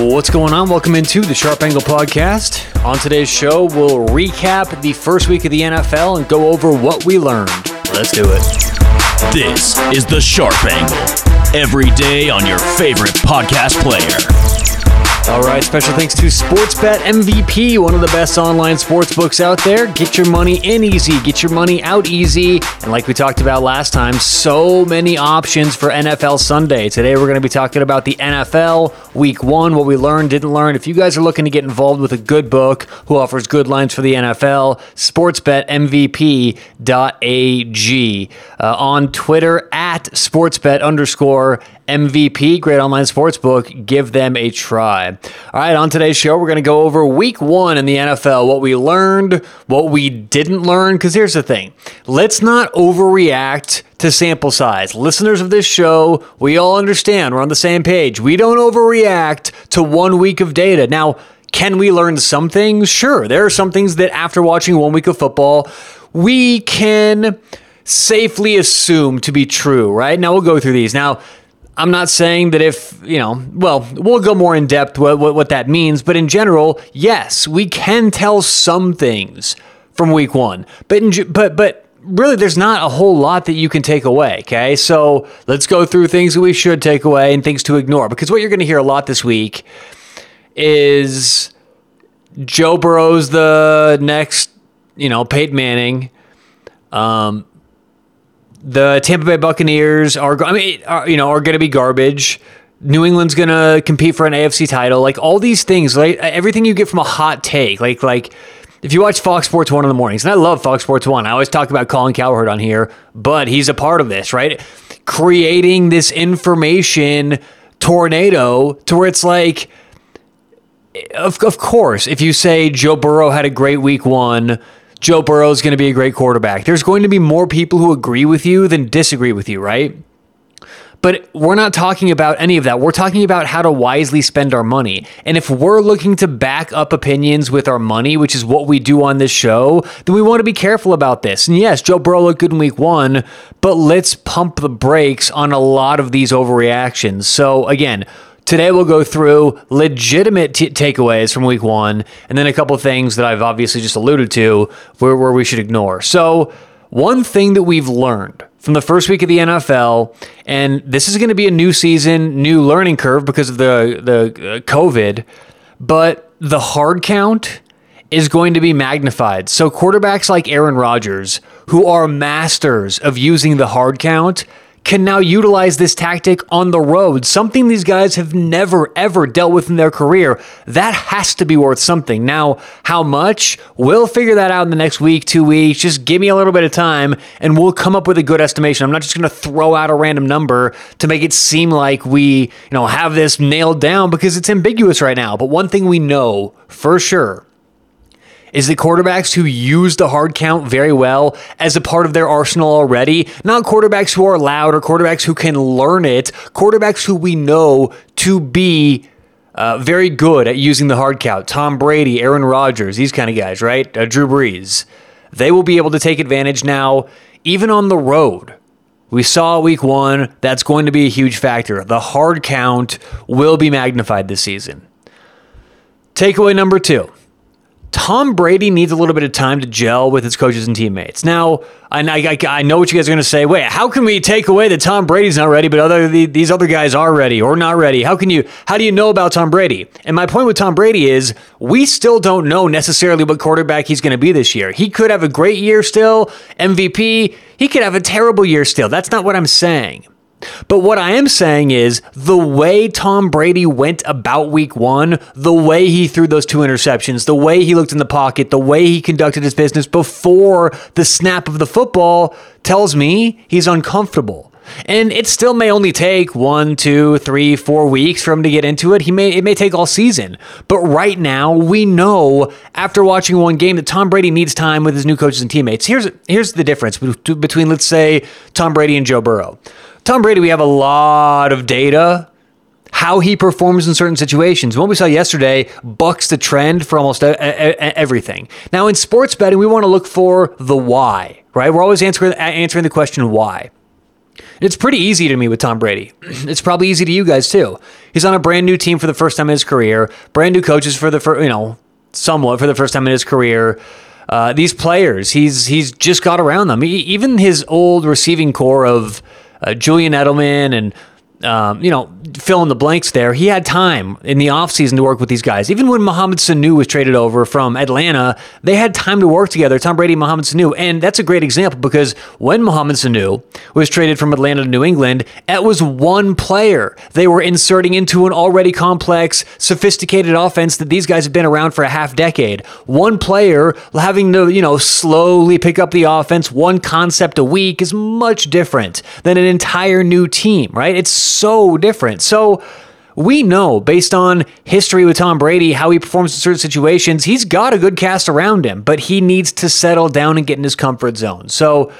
What's going on? Welcome into the Sharp Angle Podcast. On today's show, we'll recap the first week of the NFL and go over what we learned. Let's do it. This is the Sharp Angle. Every day on your favorite podcast player. All right, special thanks to Sportsbet MVP, one of the best online sports books out there. Get your money in easy, get your money out easy. And like we talked about last time, so many options for NFL Sunday. Today we're going to be talking about the NFL week one, what we learned, didn't learn. If you guys are looking to get involved with a good book who offers good lines for the NFL, sportsbetmvp.ag. Uh, on Twitter at sportsbet underscore MVP, great online sports book. Give them a try. All right, on today's show, we're going to go over week one in the NFL, what we learned, what we didn't learn. Because here's the thing let's not overreact to sample size. Listeners of this show, we all understand we're on the same page. We don't overreact to one week of data. Now, can we learn some things? Sure. There are some things that after watching one week of football, we can safely assume to be true, right? Now we'll go through these. Now, I'm not saying that if, you know, well, we'll go more in depth what, what, what that means, but in general, yes, we can tell some things from week one. But, in, but, but, really there's not a whole lot that you can take away okay? So let's go through things that we should take away and things to ignore. Because what you're going to hear a lot this week is joe burrow's the next you know peyton manning. Um, the Tampa Bay Buccaneers are, I mean, are, uh, you know, are going to be garbage. New England's going to compete for an AFC title. Like all these things, like everything you get from a hot take, like like if you watch Fox Sports One in the mornings, and I love Fox Sports One, I always talk about Colin Cowherd on here, but he's a part of this, right? Creating this information tornado to where it's like, of, of course, if you say Joe Burrow had a great week one, Joe Burrow is going to be a great quarterback. There's going to be more people who agree with you than disagree with you, right? But we're not talking about any of that. We're talking about how to wisely spend our money. And if we're looking to back up opinions with our money, which is what we do on this show, then we want to be careful about this. And yes, Joe Burrow looked good in week one, but let's pump the brakes on a lot of these overreactions. So again, Today we'll go through legitimate t- takeaways from week one, and then a couple things that I've obviously just alluded to where, where we should ignore. So, one thing that we've learned from the first week of the NFL, and this is going to be a new season, new learning curve because of the the uh, COVID, but the hard count is going to be magnified. So quarterbacks like Aaron Rodgers, who are masters of using the hard count, can now utilize this tactic on the road, something these guys have never, ever dealt with in their career. That has to be worth something. Now, how much? We'll figure that out in the next week, two weeks. Just give me a little bit of time and we'll come up with a good estimation. I'm not just going to throw out a random number to make it seem like we, you know, have this nailed down because it's ambiguous right now. But one thing we know for sure is the quarterbacks who use the hard count very well as a part of their arsenal already, not quarterbacks who are loud or quarterbacks who can learn it, quarterbacks who we know to be uh, very good at using the hard count. Tom Brady, Aaron Rodgers, these kind of guys, right? Uh, Drew Brees. They will be able to take advantage now, even on the road. We saw week one, that's going to be a huge factor. The hard count will be magnified this season. Takeaway number two Tom Brady needs a little bit of time to gel with his coaches and teammates. Now, I, I, I know what you guys are going to say. Wait, how can we take away that Tom Brady's not ready, but other these other guys are ready or not ready? How can you? How do you know about Tom Brady? And my point with Tom Brady is we still don't know necessarily what quarterback he's going to be this year. He could have a great year still, MVP. He could have a terrible year still. That's not what I'm saying. But what I am saying is the way Tom Brady went about week one, the way he threw those two interceptions, the way he looked in the pocket, the way he conducted his business before the snap of the football tells me he's uncomfortable. And it still may only take one, two, three, four weeks for him to get into it. He may it may take all season. But right now, we know after watching one game that Tom Brady needs time with his new coaches and teammates. Here's here's the difference between let's say Tom Brady and Joe Burrow. Tom Brady, we have a lot of data. How he performs in certain situations. What we saw yesterday bucks the trend for almost everything. Now, in sports betting, we want to look for the why, right? We're always answering, answering the question why. It's pretty easy to me with Tom Brady. It's probably easy to you guys too. He's on a brand new team for the first time in his career, brand new coaches for the first, you know, somewhat for the first time in his career. Uh, these players, he's he's just got around them. He, even his old receiving corps of uh, Julian Edelman and um, you know, fill in the blanks there. He had time in the offseason to work with these guys. Even when Mohamed Sanu was traded over from Atlanta, they had time to work together, Tom Brady and Mohamed Sanu. And that's a great example because when Mohamed Sanu was traded from Atlanta to New England, it was one player they were inserting into an already complex, sophisticated offense that these guys have been around for a half decade. One player having to, you know, slowly pick up the offense, one concept a week is much different than an entire new team, right? It's so different. So we know based on history with Tom Brady, how he performs in certain situations, he's got a good cast around him, but he needs to settle down and get in his comfort zone. So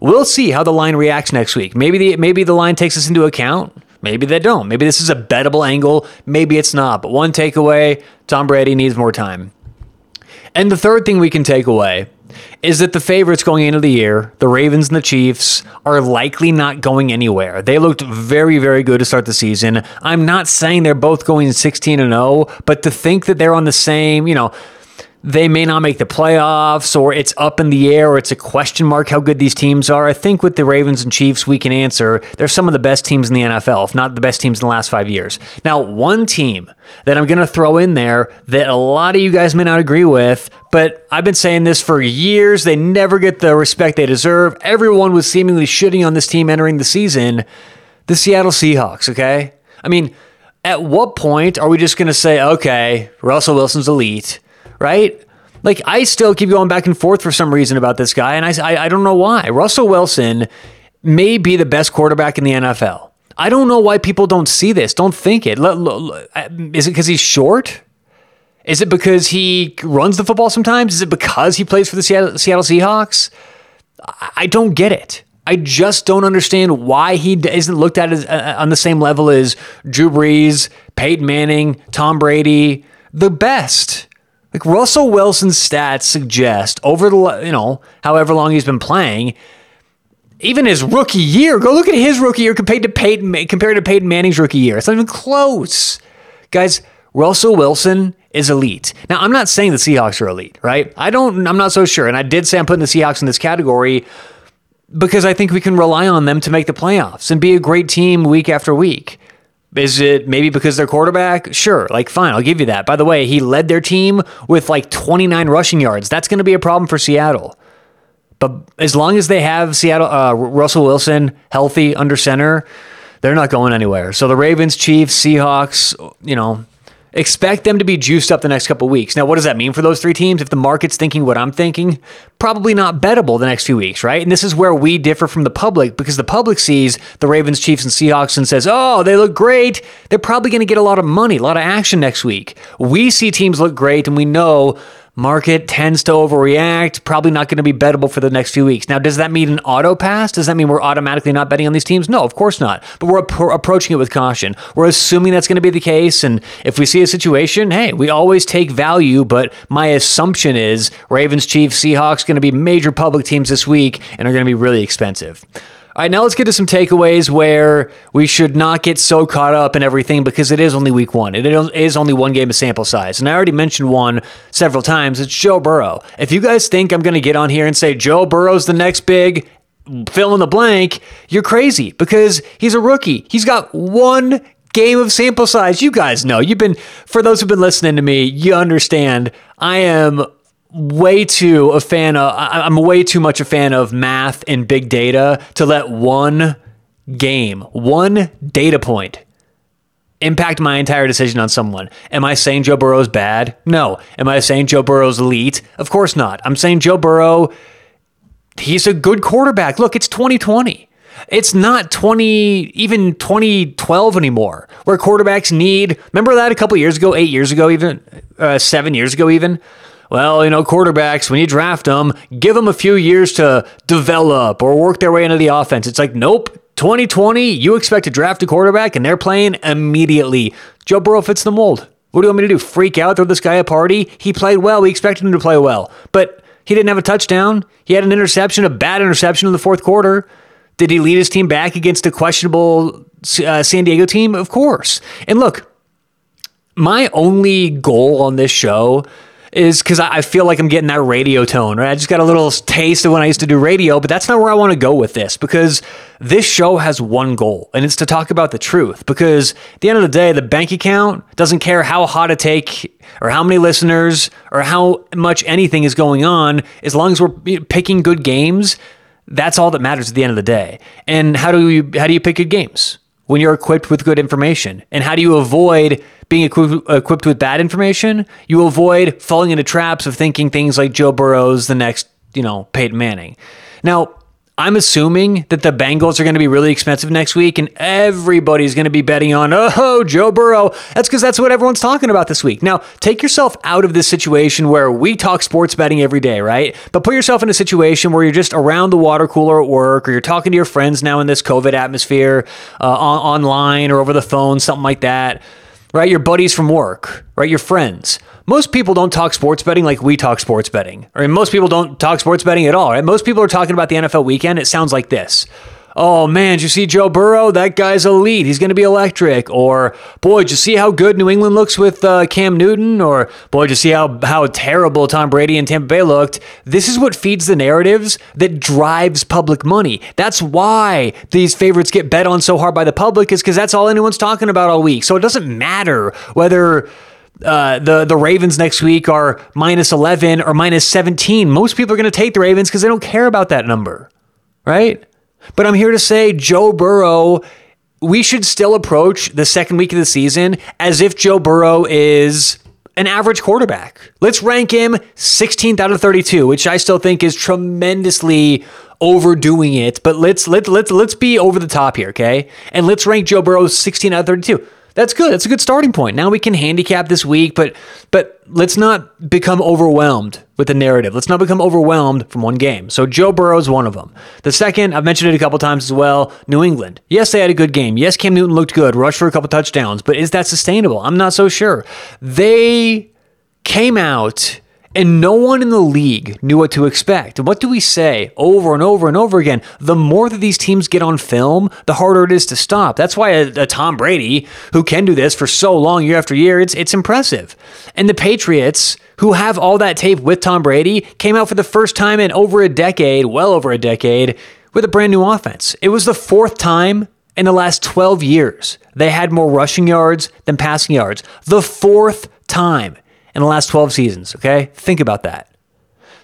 we'll see how the line reacts next week. Maybe the maybe the line takes this into account. Maybe they don't. Maybe this is a bettable angle. Maybe it's not. But one takeaway Tom Brady needs more time. And the third thing we can take away is that the favorites going into the year, the Ravens and the Chiefs, are likely not going anywhere. They looked very, very good to start the season. I'm not saying they're both going 16 and 0, but to think that they're on the same, you know, they may not make the playoffs or it's up in the air or it's a question mark how good these teams are. I think with the Ravens and Chiefs, we can answer they're some of the best teams in the NFL, if not the best teams in the last five years. Now, one team that I'm going to throw in there that a lot of you guys may not agree with, but I've been saying this for years. They never get the respect they deserve. Everyone was seemingly shitting on this team entering the season. The Seattle Seahawks, okay? I mean, at what point are we just going to say, okay, Russell Wilson's elite? Right? Like I still keep going back and forth for some reason about this guy, and I, I, I don't know why. Russell Wilson may be the best quarterback in the NFL. I don't know why people don't see this, don't think it. Is it because he's short? Is it because he runs the football sometimes? Is it because he plays for the Seattle, Seahawks? I don't get it. I just don't understand why he isn't looked at as, uh, on the same level as Drew Brees, Peyton Manning, Tom Brady, the best. Like Russell Wilson's stats suggest over the you know however long he's been playing, even his rookie year. Go look at his rookie year compared to Peyton compared to Peyton Manning's rookie year. It's not even close, guys. Russell Wilson is elite. Now, I'm not saying the Seahawks are elite, right? I don't. I'm not so sure. And I did say I'm putting the Seahawks in this category because I think we can rely on them to make the playoffs and be a great team week after week. Is it maybe because their quarterback? Sure, like fine, I'll give you that. By the way, he led their team with like 29 rushing yards. That's going to be a problem for Seattle. But as long as they have Seattle uh, Russell Wilson healthy under center, they're not going anywhere. So the Ravens, Chiefs, Seahawks, you know, Expect them to be juiced up the next couple weeks. Now, what does that mean for those three teams? If the market's thinking what I'm thinking, probably not bettable the next few weeks, right? And this is where we differ from the public because the public sees the Ravens, Chiefs, and Seahawks and says, oh, they look great. They're probably going to get a lot of money, a lot of action next week. We see teams look great and we know Market tends to overreact, probably not going to be bettable for the next few weeks. Now, does that mean an auto pass? Does that mean we're automatically not betting on these teams? No, of course not. But we're ap- approaching it with caution. We're assuming that's going to be the case. And if we see a situation, hey, we always take value. But my assumption is Ravens, Chiefs, Seahawks going to be major public teams this week and are going to be really expensive. All right, now let's get to some takeaways where we should not get so caught up in everything because it is only week one. It is only one game of sample size. And I already mentioned one several times. It's Joe Burrow. If you guys think I'm going to get on here and say Joe Burrow's the next big fill in the blank, you're crazy because he's a rookie. He's got one game of sample size. You guys know. You've been, for those who've been listening to me, you understand I am way too a fan of I'm way too much a fan of math and big data to let one game, one data point impact my entire decision on someone. Am I saying Joe Burrow's bad? No. Am I saying Joe Burrow's elite? Of course not. I'm saying Joe Burrow he's a good quarterback. Look, it's 2020. It's not 20, even 2012 anymore, where quarterbacks need. Remember that a couple years ago, eight years ago, even uh, seven years ago, even well, you know, quarterbacks, when you draft them, give them a few years to develop or work their way into the offense. It's like, nope, 2020, you expect to draft a quarterback and they're playing immediately. Joe Burrow fits the mold. What do you want me to do? Freak out, throw this guy a party? He played well. We expected him to play well. But he didn't have a touchdown. He had an interception, a bad interception in the fourth quarter. Did he lead his team back against a questionable uh, San Diego team? Of course. And look, my only goal on this show is because I feel like I'm getting that radio tone, right? I just got a little taste of when I used to do radio, but that's not where I want to go with this because this show has one goal, and it's to talk about the truth. Because at the end of the day, the bank account doesn't care how hot a take or how many listeners or how much anything is going on, as long as we're picking good games. That's all that matters at the end of the day. And how do you how do you pick good games? When you're equipped with good information? And how do you avoid being equi- equipped with bad information? You avoid falling into traps of thinking things like Joe Burrow's the next, you know, Peyton Manning. Now, I'm assuming that the Bengals are going to be really expensive next week, and everybody's going to be betting on, oh, Joe Burrow. That's because that's what everyone's talking about this week. Now, take yourself out of this situation where we talk sports betting every day, right? But put yourself in a situation where you're just around the water cooler at work, or you're talking to your friends now in this COVID atmosphere, uh, on- online or over the phone, something like that right? Your buddies from work, right? Your friends. Most people don't talk sports betting like we talk sports betting. I mean, most people don't talk sports betting at all, right? Most people are talking about the NFL weekend. It sounds like this. Oh man, did you see Joe Burrow? That guy's elite. He's going to be electric. Or boy, did you see how good New England looks with uh, Cam Newton? Or boy, did you see how how terrible Tom Brady and Tampa Bay looked? This is what feeds the narratives that drives public money. That's why these favorites get bet on so hard by the public is because that's all anyone's talking about all week. So it doesn't matter whether uh, the the Ravens next week are minus 11 or minus 17. Most people are going to take the Ravens because they don't care about that number, right? But I'm here to say Joe Burrow, we should still approach the second week of the season as if Joe Burrow is an average quarterback. Let's rank him 16th out of 32, which I still think is tremendously overdoing it, but let's let let's let's be over the top here, okay? And let's rank Joe Burrow 16 out of 32. That's good. That's a good starting point. Now we can handicap this week, but but let's not become overwhelmed with the narrative. Let's not become overwhelmed from one game. So Joe Burrow is one of them. The second, I've mentioned it a couple times as well, New England. Yes, they had a good game. Yes, Cam Newton looked good, rushed for a couple touchdowns, but is that sustainable? I'm not so sure. They came out and no one in the league knew what to expect. What do we say over and over and over again? The more that these teams get on film, the harder it is to stop. That's why a, a Tom Brady, who can do this for so long, year after year, it's it's impressive. And the Patriots, who have all that tape with Tom Brady, came out for the first time in over a decade, well over a decade, with a brand new offense. It was the fourth time in the last 12 years they had more rushing yards than passing yards. The fourth time in the last 12 seasons, okay? Think about that.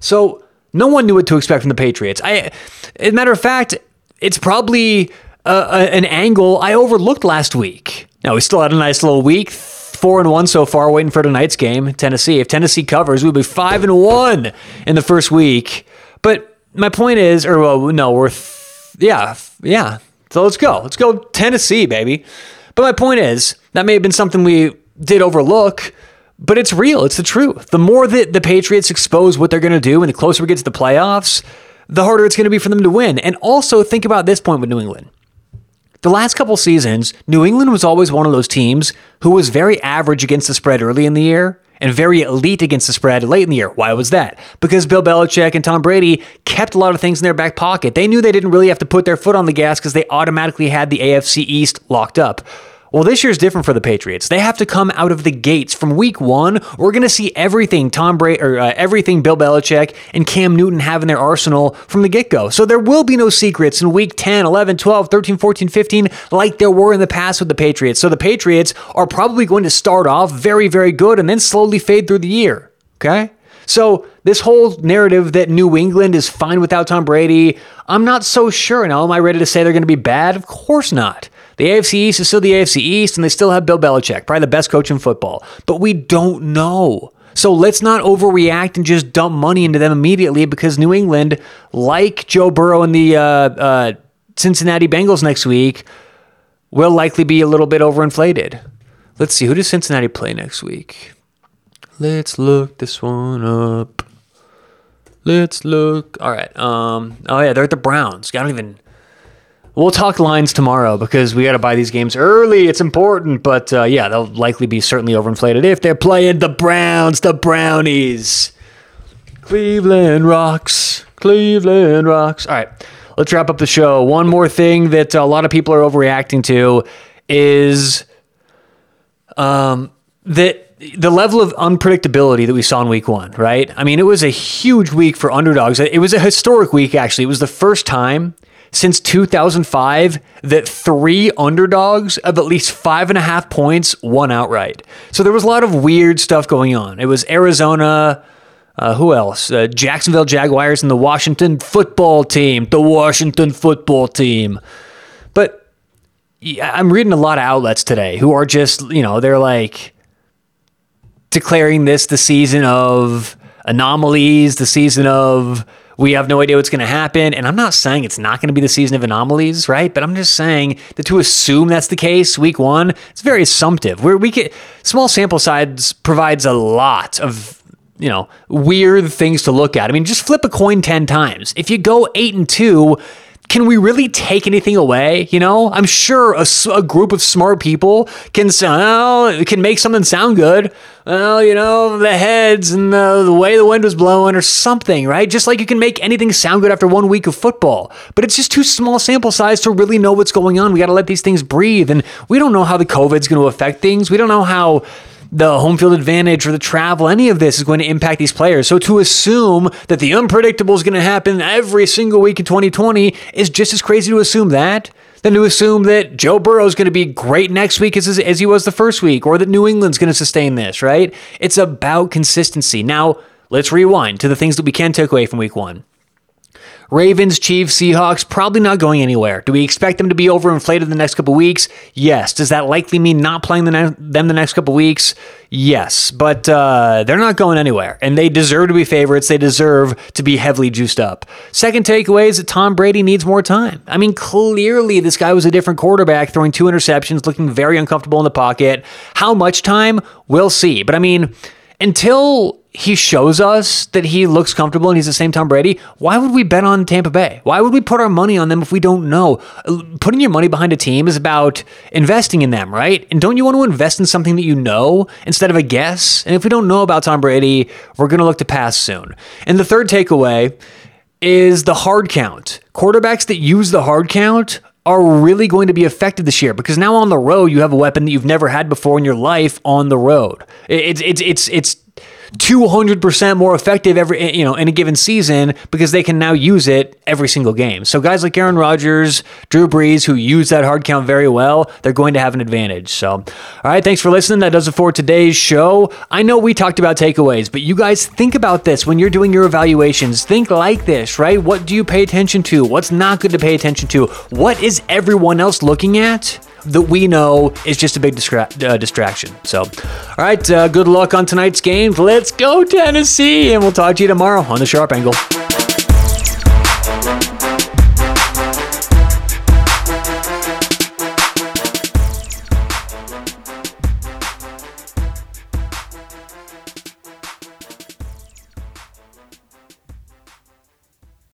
So, no one knew what to expect from the Patriots. I, as a matter of fact, it's probably uh, an angle I overlooked last week. Now, we still had a nice little week, four and one so far, waiting for tonight's game, Tennessee. If Tennessee covers, we'll be five and one in the first week. But my point is, or well, no, we're, th- yeah, yeah. So let's go. Let's go Tennessee, baby. But my point is, that may have been something we did overlook but it's real. It's the truth. The more that the Patriots expose what they're going to do and the closer we get to the playoffs, the harder it's going to be for them to win. And also think about this point with New England. The last couple seasons, New England was always one of those teams who was very average against the spread early in the year and very elite against the spread late in the year. Why was that? Because Bill Belichick and Tom Brady kept a lot of things in their back pocket. They knew they didn't really have to put their foot on the gas because they automatically had the AFC East locked up. Well, this year's different for the Patriots. They have to come out of the gates from week one. We're going to see everything Tom Brady or uh, everything Bill Belichick and Cam Newton have in their arsenal from the get go. So there will be no secrets in week 10, 11, 12, 13, 14, 15, like there were in the past with the Patriots. So the Patriots are probably going to start off very, very good and then slowly fade through the year. Okay? So this whole narrative that New England is fine without Tom Brady, I'm not so sure. Now, am I ready to say they're going to be bad? Of course not. The AFC East is still the AFC East, and they still have Bill Belichick, probably the best coach in football. But we don't know. So let's not overreact and just dump money into them immediately because New England, like Joe Burrow and the uh, uh, Cincinnati Bengals next week, will likely be a little bit overinflated. Let's see, who does Cincinnati play next week? Let's look this one up. Let's look. All right. Um. Oh yeah, they're at the Browns. I don't even. We'll talk lines tomorrow because we got to buy these games early. It's important, but uh, yeah, they'll likely be certainly overinflated if they're playing the Browns, the Brownies. Cleveland rocks. Cleveland rocks. All right, let's wrap up the show. One more thing that a lot of people are overreacting to is um, that the level of unpredictability that we saw in week one, right? I mean, it was a huge week for underdogs. It was a historic week, actually. It was the first time since 2005 that three underdogs of at least five and a half points won outright. So there was a lot of weird stuff going on. It was Arizona. Uh, who else? Uh, Jacksonville Jaguars and the Washington football team. The Washington football team. But yeah, I'm reading a lot of outlets today who are just, you know, they're like declaring this the season of anomalies, the season of we have no idea what's going to happen. And I'm not saying it's not going to be the season of anomalies, right? But I'm just saying that to assume that's the case week one, it's very assumptive. Where we get small sample size provides a lot of you know weird things to look at. I mean, just flip a coin ten times. If you go eight and two can we really take anything away? You know, I'm sure a, a group of smart people can well, can make something sound good. Well, you know, the heads and the, the way the wind was blowing or something, right? Just like you can make anything sound good after one week of football. But it's just too small sample size to really know what's going on. We got to let these things breathe. And we don't know how the COVID's going to affect things. We don't know how the home field advantage or the travel, any of this is going to impact these players. So to assume that the unpredictable is going to happen every single week in 2020 is just as crazy to assume that than to assume that Joe Burrow is going to be great next week as, as he was the first week or that New England's going to sustain this, right? It's about consistency. Now, let's rewind to the things that we can take away from week one. Ravens, Chiefs, Seahawks, probably not going anywhere. Do we expect them to be overinflated the next couple weeks? Yes. Does that likely mean not playing the ne- them the next couple weeks? Yes. But uh, they're not going anywhere, and they deserve to be favorites. They deserve to be heavily juiced up. Second takeaway is that Tom Brady needs more time. I mean, clearly this guy was a different quarterback, throwing two interceptions, looking very uncomfortable in the pocket. How much time? We'll see. But I mean, until he shows us that he looks comfortable and he's the same Tom Brady, why would we bet on Tampa Bay? Why would we put our money on them if we don't know? Uh, putting your money behind a team is about investing in them, right? And don't you want to invest in something that you know instead of a guess? And if we don't know about Tom Brady, we're going to look to pass soon. And the third takeaway is the hard count. Quarterbacks that use the hard count are really going to be effective this year because now on the road you have a weapon that you've never had before in your life on the road. It's it's it's it's 200% more effective every eh, you know in a given season because they can now use it every single game. So guys like Aaron Rodgers, Drew Brees who use that hard count very well, they're going to have an advantage. So all right, thanks for listening. That does it for today's show. I know we talked about takeaways, but you guys think about this when you're doing your evaluations. Think like this, right? What do you pay attention to? What's not good to pay attention to? What is everyone else looking at? That we know is just a big distra- uh, distraction. So, all right, uh, good luck on tonight's game. Let's go, Tennessee. And we'll talk to you tomorrow on the Sharp Angle.